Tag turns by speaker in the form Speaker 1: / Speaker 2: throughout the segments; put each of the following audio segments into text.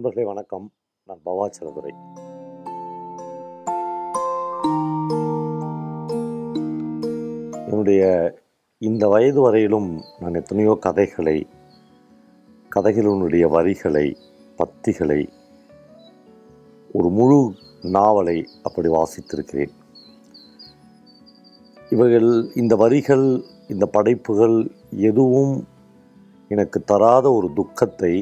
Speaker 1: நண்பர்களே வணக்கம் நான் பவாச்சரதுரை என்னுடைய இந்த வயது வரையிலும் நான் எத்தனையோ கதைகளை கதைகளினுடைய வரிகளை பத்திகளை ஒரு முழு நாவலை அப்படி வாசித்திருக்கிறேன் இவைகள் இந்த வரிகள் இந்த படைப்புகள் எதுவும் எனக்கு தராத ஒரு துக்கத்தை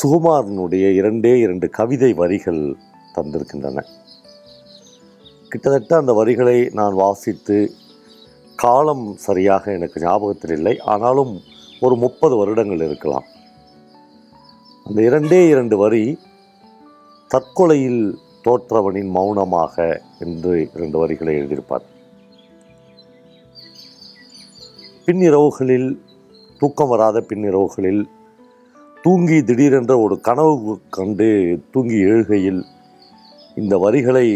Speaker 1: சுகுமாரனுடைய இரண்டே இரண்டு கவிதை வரிகள் தந்திருக்கின்றன கிட்டத்தட்ட அந்த வரிகளை நான் வாசித்து காலம் சரியாக எனக்கு ஞாபகத்தில் இல்லை ஆனாலும் ஒரு முப்பது வருடங்கள் இருக்கலாம் அந்த இரண்டே இரண்டு வரி தற்கொலையில் தோற்றவனின் மௌனமாக என்று இரண்டு வரிகளை எழுதியிருப்பார் பின்னிரவுகளில் தூக்கம் வராத பின்னிரவுகளில் தூங்கி திடீரென்ற ஒரு கனவு கண்டு தூங்கி எழுகையில் இந்த வரிகளை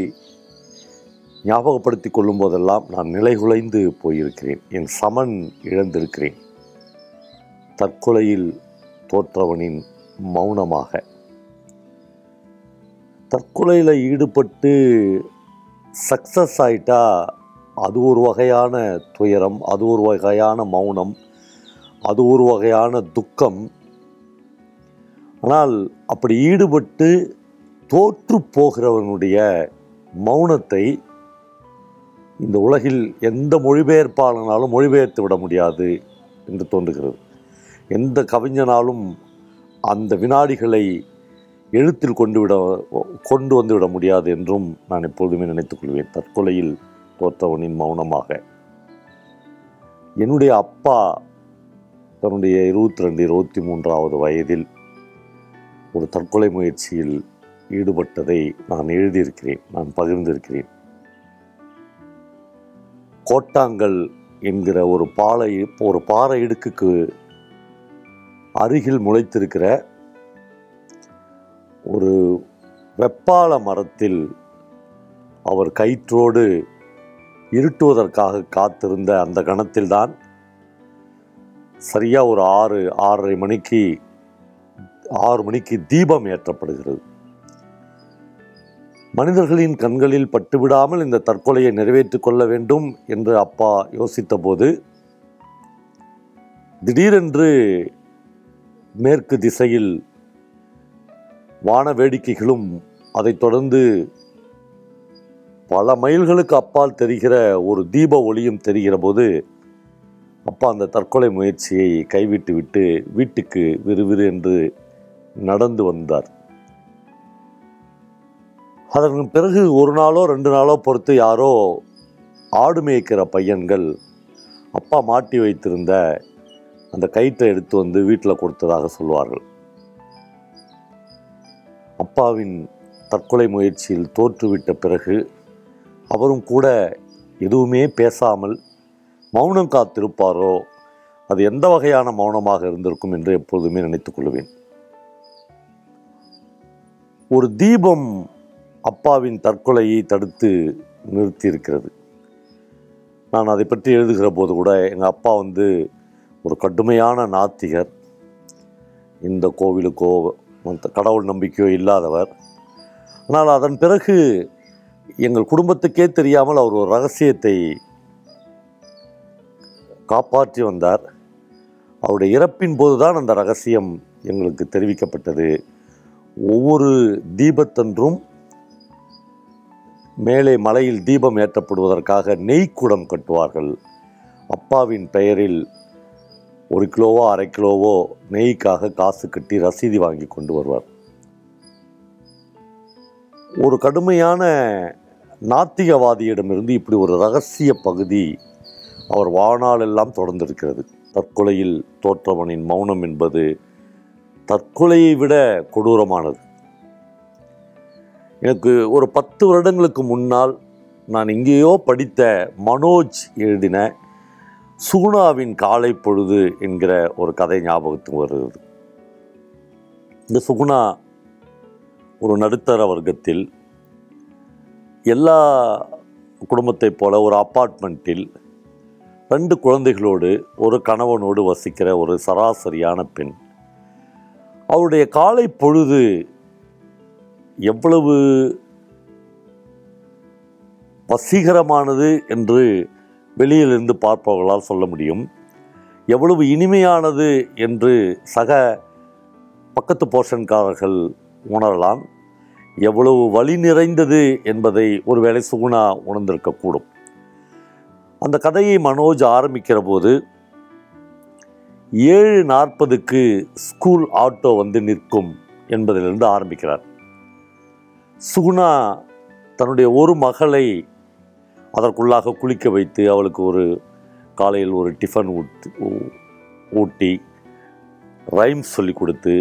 Speaker 1: ஞாபகப்படுத்தி கொள்ளும் போதெல்லாம் நான் நிலைகுலைந்து போயிருக்கிறேன் என் சமன் இழந்திருக்கிறேன் தற்கொலையில் தோற்றவனின் மௌனமாக தற்கொலையில் ஈடுபட்டு சக்சஸ் ஆயிட்டா அது ஒரு வகையான துயரம் அது ஒரு வகையான மௌனம் அது ஒரு வகையான துக்கம் ஆனால் அப்படி ஈடுபட்டு தோற்று போகிறவனுடைய மௌனத்தை இந்த உலகில் எந்த மொழிபெயர்ப்பாளனாலும் மொழிபெயர்த்து விட முடியாது என்று தோன்றுகிறது எந்த கவிஞனாலும் அந்த வினாடிகளை எழுத்தில் கொண்டு விட கொண்டு வந்து விட முடியாது என்றும் நான் எப்பொழுதுமே நினைத்துக் கொள்வேன் தற்கொலையில் தோற்றவனின் மௌனமாக என்னுடைய அப்பா தன்னுடைய இருபத்தி ரெண்டு இருபத்தி மூன்றாவது வயதில் ஒரு தற்கொலை முயற்சியில் ஈடுபட்டதை நான் எழுதியிருக்கிறேன் நான் பகிர்ந்திருக்கிறேன் கோட்டாங்கல் என்கிற ஒரு பாலை ஒரு பாறை இடுக்குக்கு அருகில் முளைத்திருக்கிற ஒரு வெப்பால மரத்தில் அவர் கயிற்றோடு இருட்டுவதற்காக காத்திருந்த அந்த கணத்தில்தான் சரியாக ஒரு ஆறு ஆறரை மணிக்கு ஆறு மணிக்கு தீபம் ஏற்றப்படுகிறது மனிதர்களின் கண்களில் பட்டுவிடாமல் இந்த தற்கொலையை நிறைவேற்றிக் கொள்ள வேண்டும் என்று அப்பா யோசித்தபோது திடீரென்று மேற்கு திசையில் வான வேடிக்கைகளும் அதைத் தொடர்ந்து பல மைல்களுக்கு அப்பால் தெரிகிற ஒரு தீப ஒளியும் தெரிகிற போது அப்பா அந்த தற்கொலை முயற்சியை கைவிட்டு விட்டு வீட்டுக்கு விறுவிறு என்று நடந்து வந்தார் அதற்கு பிறகு ஒரு நாளோ ரெண்டு நாளோ பொறுத்து யாரோ ஆடு மேய்க்கிற பையன்கள் அப்பா மாட்டி வைத்திருந்த அந்த கயிற்றை எடுத்து வந்து வீட்டில் கொடுத்ததாக சொல்வார்கள் அப்பாவின் தற்கொலை முயற்சியில் தோற்றுவிட்ட பிறகு அவரும் கூட எதுவுமே பேசாமல் மௌனம் காத்திருப்பாரோ அது எந்த வகையான மௌனமாக இருந்திருக்கும் என்று எப்பொழுதுமே நினைத்துக் கொள்வேன் ஒரு தீபம் அப்பாவின் தற்கொலையை தடுத்து நிறுத்தியிருக்கிறது நான் அதை பற்றி எழுதுகிற போது கூட எங்கள் அப்பா வந்து ஒரு கடுமையான நாத்திகர் இந்த கோவிலுக்கோ கடவுள் நம்பிக்கையோ இல்லாதவர் ஆனால் அதன் பிறகு எங்கள் குடும்பத்துக்கே தெரியாமல் அவர் ஒரு ரகசியத்தை காப்பாற்றி வந்தார் அவருடைய இறப்பின் போது தான் அந்த ரகசியம் எங்களுக்கு தெரிவிக்கப்பட்டது ஒவ்வொரு தீபத்தன்றும் மேலே மலையில் தீபம் ஏற்றப்படுவதற்காக நெய்க்குடம் கட்டுவார்கள் அப்பாவின் பெயரில் ஒரு கிலோவோ அரை கிலோவோ நெய்க்காக காசு கட்டி ரசீதி வாங்கி கொண்டு வருவார் ஒரு கடுமையான நாத்திகவாதியிடமிருந்து இப்படி ஒரு ரகசிய பகுதி அவர் வாழ்நாளெல்லாம் தொடர்ந்திருக்கிறது தற்கொலையில் தோற்றவனின் மௌனம் என்பது தற்கொலையை விட கொடூரமானது எனக்கு ஒரு பத்து வருடங்களுக்கு முன்னால் நான் இங்கேயோ படித்த மனோஜ் எழுதின சூனாவின் காலை பொழுது என்கிற ஒரு கதை ஞாபகத்துக்கு வருகிறது இந்த சுகுணா ஒரு நடுத்தர வர்க்கத்தில் எல்லா குடும்பத்தைப் போல ஒரு அப்பார்ட்மெண்ட்டில் ரெண்டு குழந்தைகளோடு ஒரு கணவனோடு வசிக்கிற ஒரு சராசரியான பெண் அவருடைய காலை பொழுது எவ்வளவு வசீகரமானது என்று வெளியிலிருந்து பார்ப்பவர்களால் சொல்ல முடியும் எவ்வளவு இனிமையானது என்று சக பக்கத்து போர்ஷன்காரர்கள் உணரலாம் எவ்வளவு வழி நிறைந்தது என்பதை ஒருவேளை சுகுணா உணர்ந்திருக்கக்கூடும் அந்த கதையை மனோஜ் ஆரம்பிக்கிற போது ஏழு நாற்பதுக்கு ஸ்கூல் ஆட்டோ வந்து நிற்கும் என்பதிலிருந்து ஆரம்பிக்கிறார் சுகுணா தன்னுடைய ஒரு மகளை அதற்குள்ளாக குளிக்க வைத்து அவளுக்கு ஒரு காலையில் ஒரு டிஃபன் ஊட்டி ஊட்டி ரைம்ஸ் சொல்லி கொடுத்து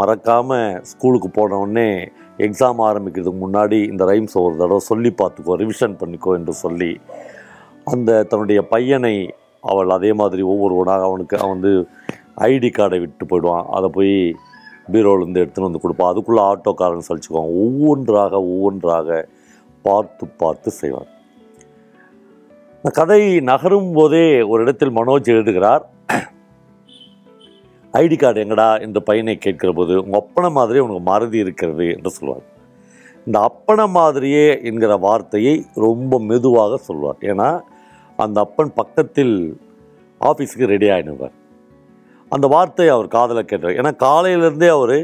Speaker 1: மறக்காமல் ஸ்கூலுக்கு போனவுடனே எக்ஸாம் ஆரம்பிக்கிறதுக்கு முன்னாடி இந்த ரைம்ஸை ஒரு தடவை சொல்லி பார்த்துக்கோ ரிவிஷன் பண்ணிக்கோ என்று சொல்லி அந்த தன்னுடைய பையனை அவள் அதே மாதிரி ஒவ்வொருவனாக அவனுக்கு அவன் வந்து ஐடி கார்டை விட்டு போயிடுவான் அதை போய் பீரோலேருந்து எடுத்துன்னு வந்து கொடுப்பான் அதுக்குள்ளே ஆட்டோக்காரன் சலிச்சுக்குவான் ஒவ்வொன்றாக ஒவ்வொன்றாக பார்த்து பார்த்து செய்வார் இந்த கதை நகரும் போதே ஒரு இடத்தில் மனோஜ் எழுதுகிறார் ஐடி கார்டு எங்கடா என்ற பையனை கேட்கிற போது உங்கள் அப்பனை மாதிரி உனக்கு மறதி இருக்கிறது என்று சொல்வார் இந்த அப்பனை மாதிரியே என்கிற வார்த்தையை ரொம்ப மெதுவாக சொல்வார் ஏன்னா அந்த அப்பன் பக்கத்தில் ஆஃபீஸுக்கு ரெடி ஆகிடுவார் அந்த வார்த்தை அவர் காதலை கேட்டார் ஏன்னா காலையிலேருந்தே அவர்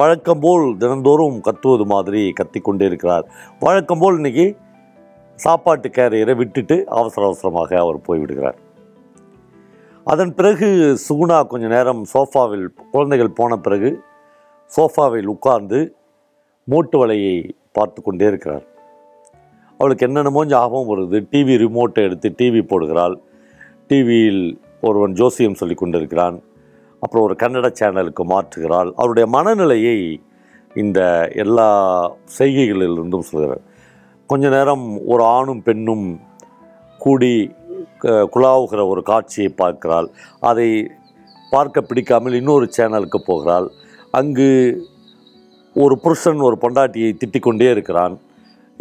Speaker 1: வழக்கம் போல் தினந்தோறும் கத்துவது மாதிரி கத்தி கொண்டே இருக்கிறார் வழக்கம் போல் இன்றைக்கி சாப்பாட்டு கேரியரை விட்டுட்டு அவசர அவசரமாக அவர் போய்விடுகிறார் அதன் பிறகு சுகுணா கொஞ்சம் நேரம் சோஃபாவில் குழந்தைகள் போன பிறகு சோஃபாவில் உட்கார்ந்து மூட்டு வலையை பார்த்து கொண்டே இருக்கிறார் அவளுக்கு என்னென்னமோ ஞாபகம் வருது டிவி ரிமோட்டை எடுத்து டிவி போடுகிறாள் டிவியில் ஒருவன் ஜோசியம் சொல்லி கொண்டிருக்கிறான் அப்புறம் ஒரு கன்னட சேனலுக்கு மாற்றுகிறாள் அவருடைய மனநிலையை இந்த எல்லா செய்கைகளிலிருந்தும் சொல்கிறார் கொஞ்ச நேரம் ஒரு ஆணும் பெண்ணும் கூடி குழாவுகிற ஒரு காட்சியை பார்க்கிறாள் அதை பார்க்க பிடிக்காமல் இன்னொரு சேனலுக்கு போகிறாள் அங்கு ஒரு புருஷன் ஒரு பொண்டாட்டியை திட்டிக் கொண்டே இருக்கிறான்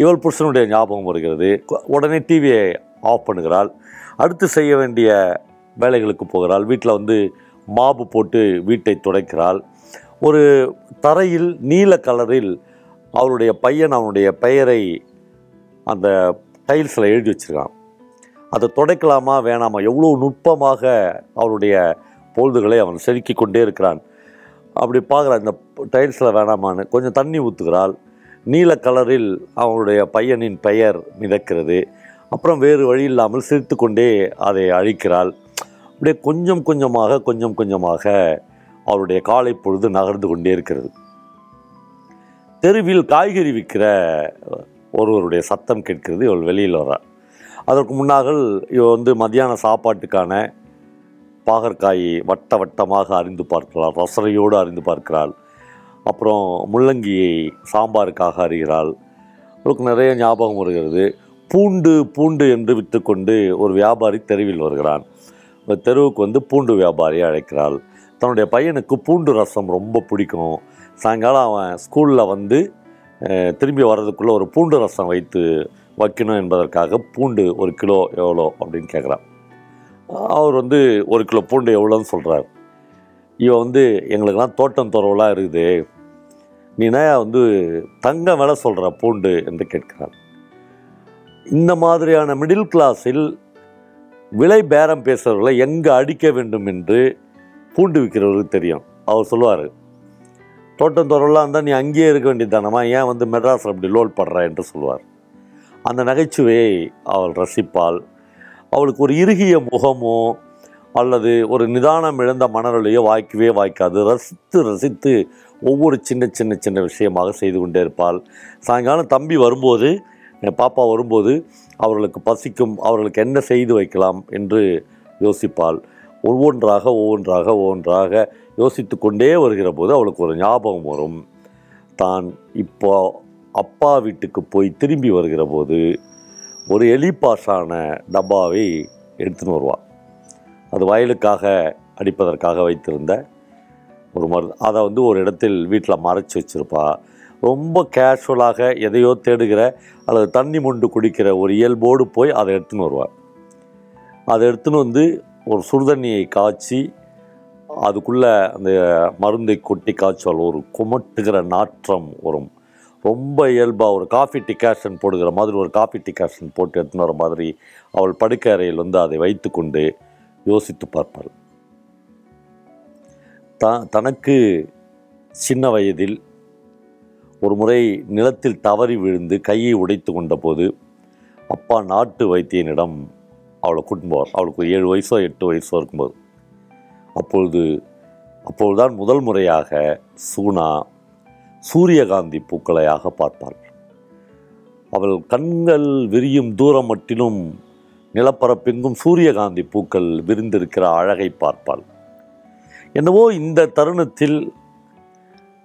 Speaker 1: இவள் புருஷனுடைய ஞாபகம் வருகிறது உடனே டிவியை ஆஃப் பண்ணுகிறாள் அடுத்து செய்ய வேண்டிய வேலைகளுக்கு போகிறாள் வீட்டில் வந்து மாபு போட்டு வீட்டை துடைக்கிறாள் ஒரு தரையில் நீல கலரில் அவளுடைய பையன் அவனுடைய பெயரை அந்த டைல்ஸில் எழுதி வச்சுருக்கான் அதை துடைக்கலாமா வேணாமா எவ்வளோ நுட்பமாக அவருடைய பொழுதுகளை அவன் செதுக்கி கொண்டே இருக்கிறான் அப்படி பார்க்குறான் இந்த டைல்ஸில் வேணாமான்னு கொஞ்சம் தண்ணி ஊற்றுகிறாள் நீல கலரில் அவனுடைய பையனின் பெயர் மிதக்கிறது அப்புறம் வேறு வழி இல்லாமல் சிரித்து கொண்டே அதை அழிக்கிறாள் அப்படியே கொஞ்சம் கொஞ்சமாக கொஞ்சம் கொஞ்சமாக அவருடைய காலை பொழுது நகர்ந்து கொண்டே இருக்கிறது தெருவில் காய்கறி விற்கிற ஒருவருடைய சத்தம் கேட்கிறது இவள் வெளியில் வர அதற்கு முன்னால் இவ வந்து மத்தியான சாப்பாட்டுக்கான பாகற்காயை வட்ட வட்டமாக அறிந்து பார்க்கிறாள் ரசனையோடு அறிந்து பார்க்கிறாள் அப்புறம் முள்ளங்கியை சாம்பாருக்காக அறிகிறாள் அவளுக்கு நிறைய ஞாபகம் வருகிறது பூண்டு பூண்டு என்று விற்றுக்கொண்டு ஒரு வியாபாரி தெருவில் வருகிறான் தெருவுக்கு வந்து பூண்டு வியாபாரியை அழைக்கிறாள் தன்னுடைய பையனுக்கு பூண்டு ரசம் ரொம்ப பிடிக்கும் சாயங்காலம் அவன் ஸ்கூலில் வந்து திரும்பி வர்றதுக்குள்ளே ஒரு பூண்டு ரசம் வைத்து வைக்கணும் என்பதற்காக பூண்டு ஒரு கிலோ எவ்வளோ அப்படின்னு கேட்குறான் அவர் வந்து ஒரு கிலோ பூண்டு எவ்வளோன்னு சொல்கிறார் இவ வந்து எங்களுக்கெல்லாம் தோட்டம் துறவுலாம் இருக்குது நீனா வந்து தங்க வேலை சொல்கிற பூண்டு என்று கேட்கிறாள் இந்த மாதிரியான மிடில் கிளாஸில் விலை பேரம் பேசுகிறவர்களை எங்கே அடிக்க வேண்டும் என்று பூண்டு விற்கிறவருக்கு தெரியும் அவர் சொல்லுவார் தோட்டம் துறவுலாம் இருந்தால் நீ அங்கேயே இருக்க வேண்டியதானமா ஏன் வந்து மெட்ராஸில் அப்படி லோல் படுற என்று சொல்லுவார் அந்த நகைச்சுவையை அவள் ரசிப்பாள் அவளுக்கு ஒரு இறுகிய முகமும் அல்லது ஒரு நிதானம் இழந்த மனநிலையோ வாய்க்கவே வாய்க்காது ரசித்து ரசித்து ஒவ்வொரு சின்ன சின்ன சின்ன விஷயமாக செய்து கொண்டே இருப்பாள் சாயங்காலம் தம்பி வரும்போது என் பாப்பா வரும்போது அவர்களுக்கு பசிக்கும் அவர்களுக்கு என்ன செய்து வைக்கலாம் என்று யோசிப்பாள் ஒவ்வொன்றாக ஒவ்வொன்றாக ஒவ்வொன்றாக யோசித்து கொண்டே வருகிற போது அவளுக்கு ஒரு ஞாபகம் வரும் தான் இப்போ அப்பா வீட்டுக்கு போய் திரும்பி வருகிற போது ஒரு எலிபாஸான டப்பாவை எடுத்துன்னு வருவாள் அது வயலுக்காக அடிப்பதற்காக வைத்திருந்த ஒரு மருந்து அதை வந்து ஒரு இடத்தில் வீட்டில் மறைச்சி வச்சுருப்பா ரொம்ப கேஷுவலாக எதையோ தேடுகிற அல்லது தண்ணி மொண்டு குடிக்கிற ஒரு இயல்போடு போய் அதை எடுத்துன்னு வருவார் அதை எடுத்துன்னு வந்து ஒரு சுடுதண்ணியை காய்ச்சி அதுக்குள்ளே அந்த மருந்தை கொட்டி காய்ச்சால் ஒரு குமட்டுகிற நாற்றம் வரும் ரொம்ப இயல்பாக ஒரு காஃபி டிகாஷன் போடுகிற மாதிரி ஒரு காஃபி டிகாஷன் போட்டு எடுத்துன்னு வர மாதிரி அவள் படுக்கை அறையில் வந்து அதை வைத்து கொண்டு யோசித்து பார்ப்பாள் த தனக்கு சின்ன வயதில் ஒரு முறை நிலத்தில் தவறி விழுந்து கையை உடைத்து கொண்டபோது அப்பா நாட்டு வைத்தியனிடம் அவளை கூட்டின்னு போவார் அவளுக்கு ஒரு ஏழு வயசோ எட்டு வயசோ இருக்கும்போது அப்பொழுது அப்பொழுதுதான் முதல் முறையாக சூனா சூரியகாந்தி பூக்களையாக பார்ப்பாள் அவள் கண்கள் விரியும் தூரம் மட்டிலும் நிலப்பரப்பெங்கும் சூரியகாந்தி பூக்கள் விரிந்திருக்கிற அழகை பார்ப்பாள் என்னவோ இந்த தருணத்தில்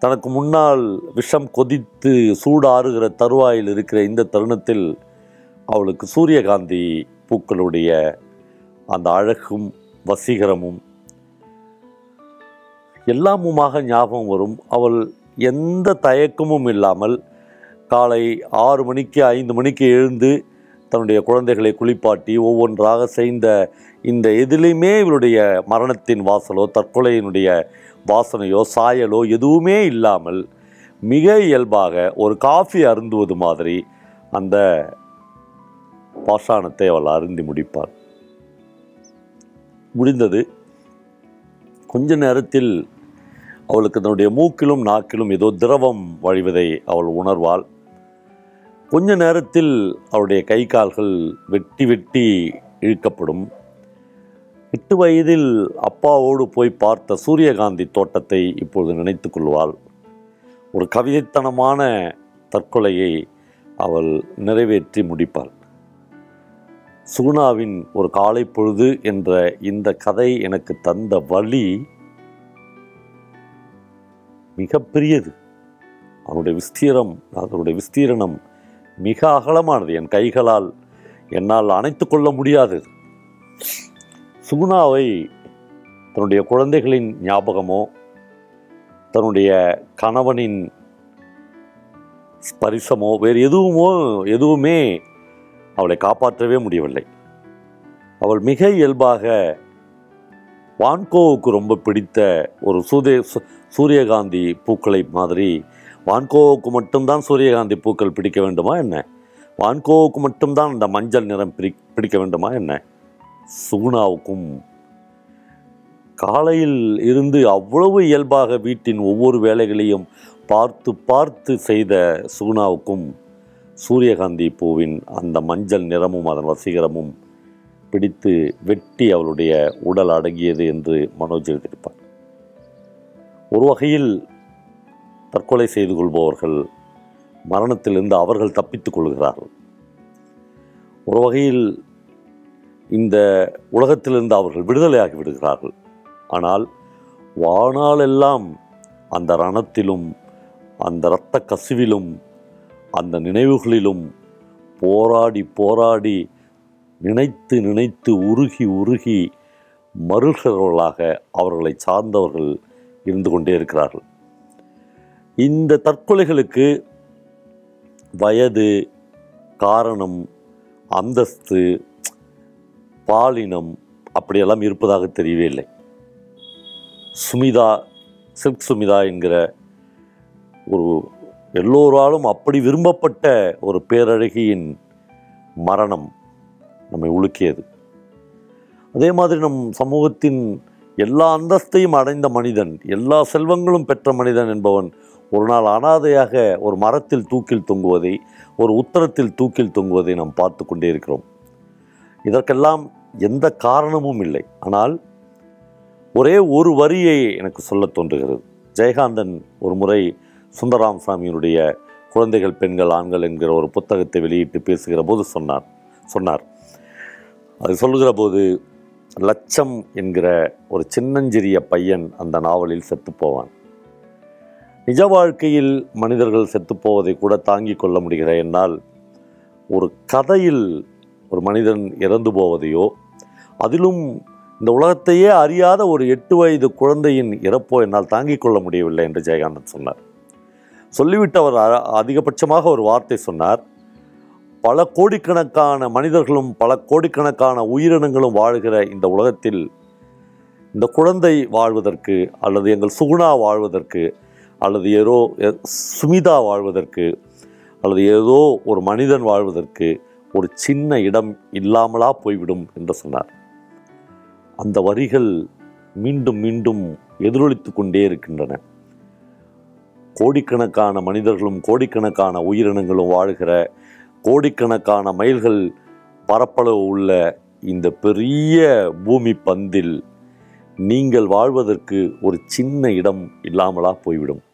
Speaker 1: தனக்கு முன்னால் விஷம் கொதித்து சூடாறுகிற தருவாயில் இருக்கிற இந்த தருணத்தில் அவளுக்கு சூரியகாந்தி பூக்களுடைய அந்த அழகும் வசீகரமும் எல்லாமுமாக ஞாபகம் வரும் அவள் எந்த தயக்கமும் இல்லாமல் காலை ஆறு மணிக்கு ஐந்து மணிக்கு எழுந்து தன்னுடைய குழந்தைகளை குளிப்பாட்டி ஒவ்வொன்றாக செய்த இந்த எதிலையுமே இவருடைய மரணத்தின் வாசலோ தற்கொலையினுடைய வாசனையோ சாயலோ எதுவுமே இல்லாமல் மிக இயல்பாக ஒரு காஃபி அருந்துவது மாதிரி அந்த பாஷாணத்தை அவள் அருந்தி முடிப்பார் முடிந்தது கொஞ்ச நேரத்தில் அவளுக்கு தன்னுடைய மூக்கிலும் நாக்கிலும் ஏதோ திரவம் வழிவதை அவள் உணர்வாள் கொஞ்ச நேரத்தில் அவருடைய கை கால்கள் வெட்டி வெட்டி இழுக்கப்படும் எட்டு வயதில் அப்பாவோடு போய் பார்த்த சூரியகாந்தி தோட்டத்தை இப்பொழுது நினைத்து கொள்வாள் ஒரு கவிதைத்தனமான தற்கொலையை அவள் நிறைவேற்றி முடிப்பாள் சுகுணாவின் ஒரு காலை பொழுது என்ற இந்த கதை எனக்கு தந்த வழி மிகப்பெரியது அவனுடைய விஸ்தீரம் அதனுடைய விஸ்தீரணம் மிக அகலமானது என் கைகளால் என்னால் அணைத்து கொள்ள முடியாதது சுகுணாவை தன்னுடைய குழந்தைகளின் ஞாபகமோ தன்னுடைய கணவனின் ஸ்பரிசமோ வேறு எதுவுமோ எதுவுமே அவளை காப்பாற்றவே முடியவில்லை அவள் மிக இயல்பாக வான்கோவுக்கு ரொம்ப பிடித்த ஒரு சூரிய சூரியகாந்தி பூக்களை மாதிரி வான்கோவுக்கு மட்டும்தான் சூரியகாந்தி பூக்கள் பிடிக்க வேண்டுமா என்ன வான்கோவுக்கு மட்டும்தான் அந்த மஞ்சள் நிறம் பிடி பிடிக்க வேண்டுமா என்ன சூனாவுக்கும் காலையில் இருந்து அவ்வளவு இயல்பாக வீட்டின் ஒவ்வொரு வேலைகளையும் பார்த்து பார்த்து செய்த சூனாவுக்கும் சூரியகாந்தி பூவின் அந்த மஞ்சள் நிறமும் அதன் வசீகரமும் பிடித்து வெட்டி அவளுடைய உடல் அடங்கியது என்று மனோஜ் எழுதியிருப்பார் ஒரு வகையில் தற்கொலை செய்து கொள்பவர்கள் மரணத்திலிருந்து அவர்கள் தப்பித்துக் கொள்கிறார்கள் ஒரு வகையில் இந்த உலகத்திலிருந்து அவர்கள் விடுதலையாகி விடுகிறார்கள் ஆனால் வாழ்நாளெல்லாம் அந்த ரணத்திலும் அந்த இரத்த கசிவிலும் அந்த நினைவுகளிலும் போராடி போராடி நினைத்து நினைத்து உருகி உருகி மறுகிறவர்களாக அவர்களை சார்ந்தவர்கள் இருந்து கொண்டே இருக்கிறார்கள் இந்த தற்கொலைகளுக்கு வயது காரணம் அந்தஸ்து பாலினம் அப்படியெல்லாம் இருப்பதாக தெரியவே இல்லை சுமிதா சில்க் சுமிதா என்கிற ஒரு எல்லோராலும் அப்படி விரும்பப்பட்ட ஒரு பேரழகியின் மரணம் நம்மை உலுக்கியது அதே மாதிரி நம் சமூகத்தின் எல்லா அந்தஸ்தையும் அடைந்த மனிதன் எல்லா செல்வங்களும் பெற்ற மனிதன் என்பவன் ஒரு நாள் அனாதையாக ஒரு மரத்தில் தூக்கில் தொங்குவதை ஒரு உத்தரத்தில் தூக்கில் தொங்குவதை நாம் பார்த்து கொண்டே இருக்கிறோம் இதற்கெல்லாம் எந்த காரணமும் இல்லை ஆனால் ஒரே ஒரு வரியை எனக்கு சொல்ல தோன்றுகிறது ஜெயகாந்தன் ஒரு முறை சுந்தராம் சாமியினுடைய குழந்தைகள் பெண்கள் ஆண்கள் என்கிற ஒரு புத்தகத்தை வெளியிட்டு பேசுகிற போது சொன்னார் சொன்னார் அது சொல்லுகிற போது லட்சம் என்கிற ஒரு சின்னஞ்சிறிய பையன் அந்த நாவலில் செத்துப்போவான் நிஜ வாழ்க்கையில் மனிதர்கள் செத்துப்போவதை கூட தாங்கிக் கொள்ள முடிகிற என்னால் ஒரு கதையில் ஒரு மனிதன் இறந்து போவதையோ அதிலும் இந்த உலகத்தையே அறியாத ஒரு எட்டு வயது குழந்தையின் இறப்போ என்னால் தாங்கிக் கொள்ள முடியவில்லை என்று ஜெயகாந்தன் சொன்னார் சொல்லிவிட்டு அவர் அதிகபட்சமாக ஒரு வார்த்தை சொன்னார் பல கோடிக்கணக்கான மனிதர்களும் பல கோடிக்கணக்கான உயிரினங்களும் வாழ்கிற இந்த உலகத்தில் இந்த குழந்தை வாழ்வதற்கு அல்லது எங்கள் சுகுணா வாழ்வதற்கு அல்லது ஏதோ சுமிதா வாழ்வதற்கு அல்லது ஏதோ ஒரு மனிதன் வாழ்வதற்கு ஒரு சின்ன இடம் இல்லாமலா போய்விடும் என்று சொன்னார் அந்த வரிகள் மீண்டும் மீண்டும் எதிரொலித்து கொண்டே இருக்கின்றன கோடிக்கணக்கான மனிதர்களும் கோடிக்கணக்கான உயிரினங்களும் வாழ்கிற கோடிக்கணக்கான மைல்கள் பரப்பளவு உள்ள இந்த பெரிய பூமி பந்தில் நீங்கள் வாழ்வதற்கு ஒரு சின்ன இடம் இல்லாமலா போய்விடும்